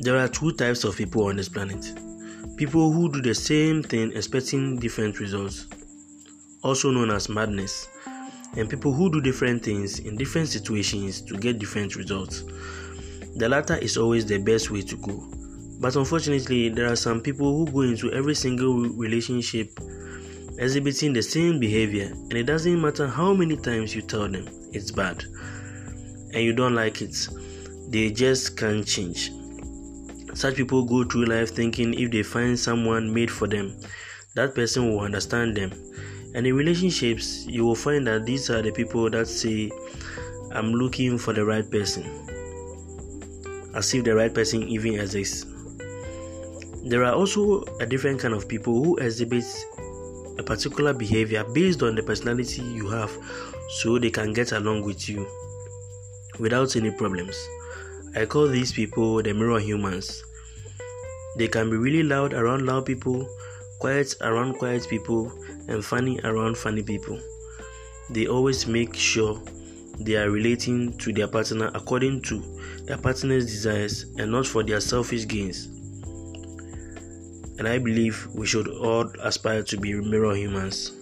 There are two types of people on this planet people who do the same thing expecting different results, also known as madness, and people who do different things in different situations to get different results. The latter is always the best way to go. But unfortunately, there are some people who go into every single relationship exhibiting the same behavior, and it doesn't matter how many times you tell them it's bad and you don't like it, they just can't change. Such people go through life thinking if they find someone made for them, that person will understand them. And in relationships, you will find that these are the people that say, I'm looking for the right person, as if the right person even exists. There are also a different kind of people who exhibit a particular behavior based on the personality you have so they can get along with you without any problems. I call these people the mirror humans. They can be really loud around loud people, quiet around quiet people, and funny around funny people. They always make sure they are relating to their partner according to their partner's desires and not for their selfish gains. And I believe we should all aspire to be mirror humans.